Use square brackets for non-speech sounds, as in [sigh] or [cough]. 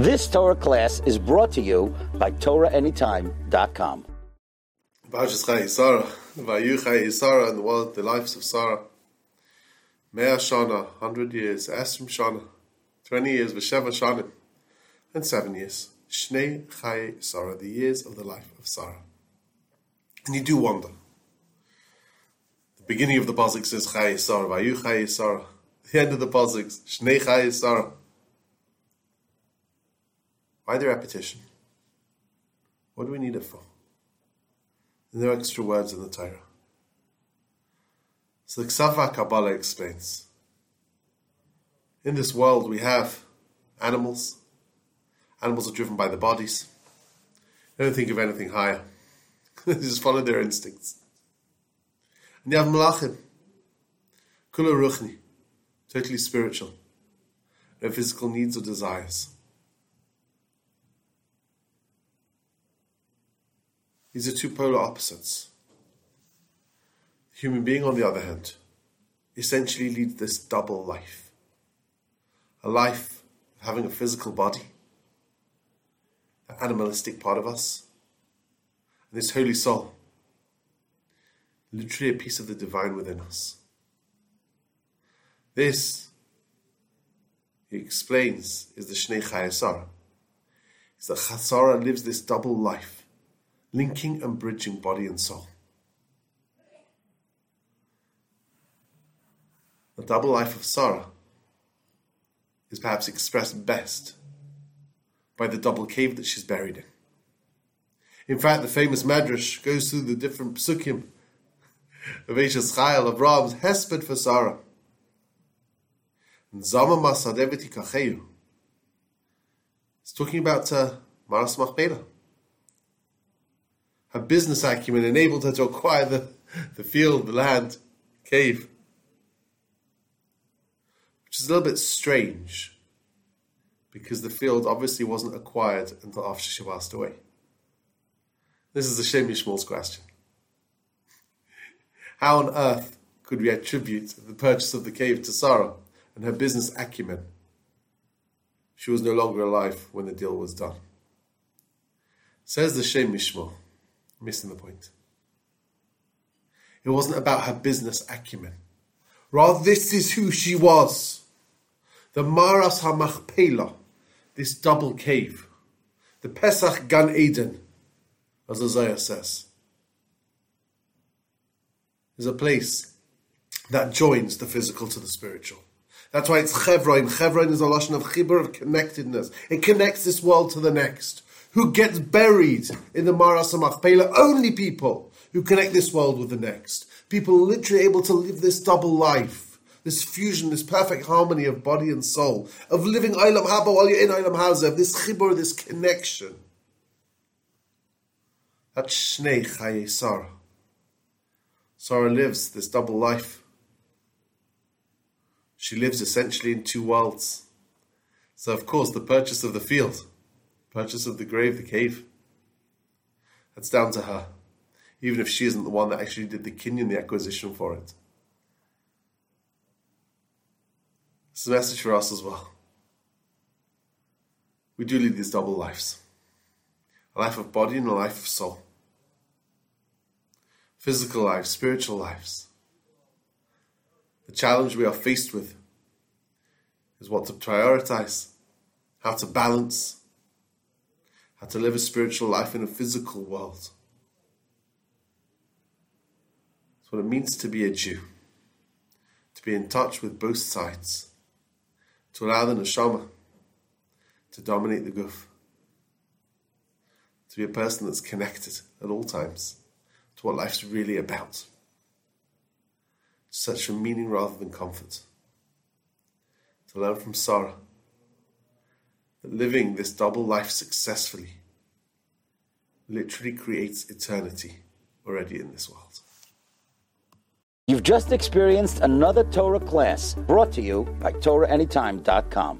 This Torah class is brought to you by TorahAnytime.com. Sarah, Sarah, and the the lives of Sarah. Mea Shana, hundred years, Esrim Shana, twenty years, Vesheva Shana, and seven years. Shnei Chai Sarah, the years of the life of Sarah. And you do wonder. The beginning of the pasuk says Chai Sarah, Vayu Chai Sarah. The end of the pasuk, Shnei Chai Sarah. Why the repetition? What do we need it for? No extra words in the Torah. So the Ksav V'Kabbalah explains. In this world we have animals. Animals are driven by the bodies. They don't think of anything higher. [laughs] they just follow their instincts. And you have Malachim. Kula Ruchni. Totally spiritual. No physical needs or desires. These are two polar opposites. The human being, on the other hand, essentially leads this double life a life of having a physical body, the animalistic part of us, and this holy soul, literally a piece of the divine within us. This, he explains, is the Shnei Chayei Sarah. Is that Chasara lives this double life linking and bridging body and soul. The double life of Sarah is perhaps expressed best by the double cave that she's buried in. In fact, the famous Midrash goes through the different psukim of Eshes Chayil, of Ram's Hesped for Sarah. And Zama Masadeviti Kacheyu. It's talking about uh, Maras Machpelah her business acumen enabled her to acquire the, the field, the land, cave. Which is a little bit strange because the field obviously wasn't acquired until after she passed away. This is the Shem MiShmuel's question. How on earth could we attribute the purchase of the cave to Sarah and her business acumen? She was no longer alive when the deal was done. Says the Shem Yishmael, missing the point. It wasn't about her business acumen. Rather, this is who she was. The Maras HaMachpelah, this double cave. The Pesach Gan Eden, as Isaiah says, is a place that joins the physical to the spiritual. That's why it's Chevron. Chevron is a lashon of chibur of connectedness. It connects this world to the next who gets buried in the Maras Machpelah. Only people who connect this world with the next. People literally able to live this double life, this fusion, this perfect harmony of body and soul, of living Olam Haba while you're in Olam Hazeh, this chibur, this connection. That's Shnei Chaye Sarah. Sarah lives this double life. She lives essentially in two worlds. So, of course, the purchase of the field Purchase of the grave, the cave. That's down to her. Even if she isn't the one that actually did the kinyan, the acquisition for it. It's a message for us as well. We do lead these double lives a life of body and a life of soul. Physical lives, spiritual lives. The challenge we are faced with is what to prioritize, how to balance, how to live a spiritual life in a physical world. That's what it means to be a Jew. To be in touch with both sides. To allow the neshama to dominate the guf. To be a person that's connected at all times to what life's really about. To Search for meaning rather than comfort. To learn from that living this double life successfully literally creates eternity already in this world. You've just experienced another Torah class brought to you by TorahAnytime.com.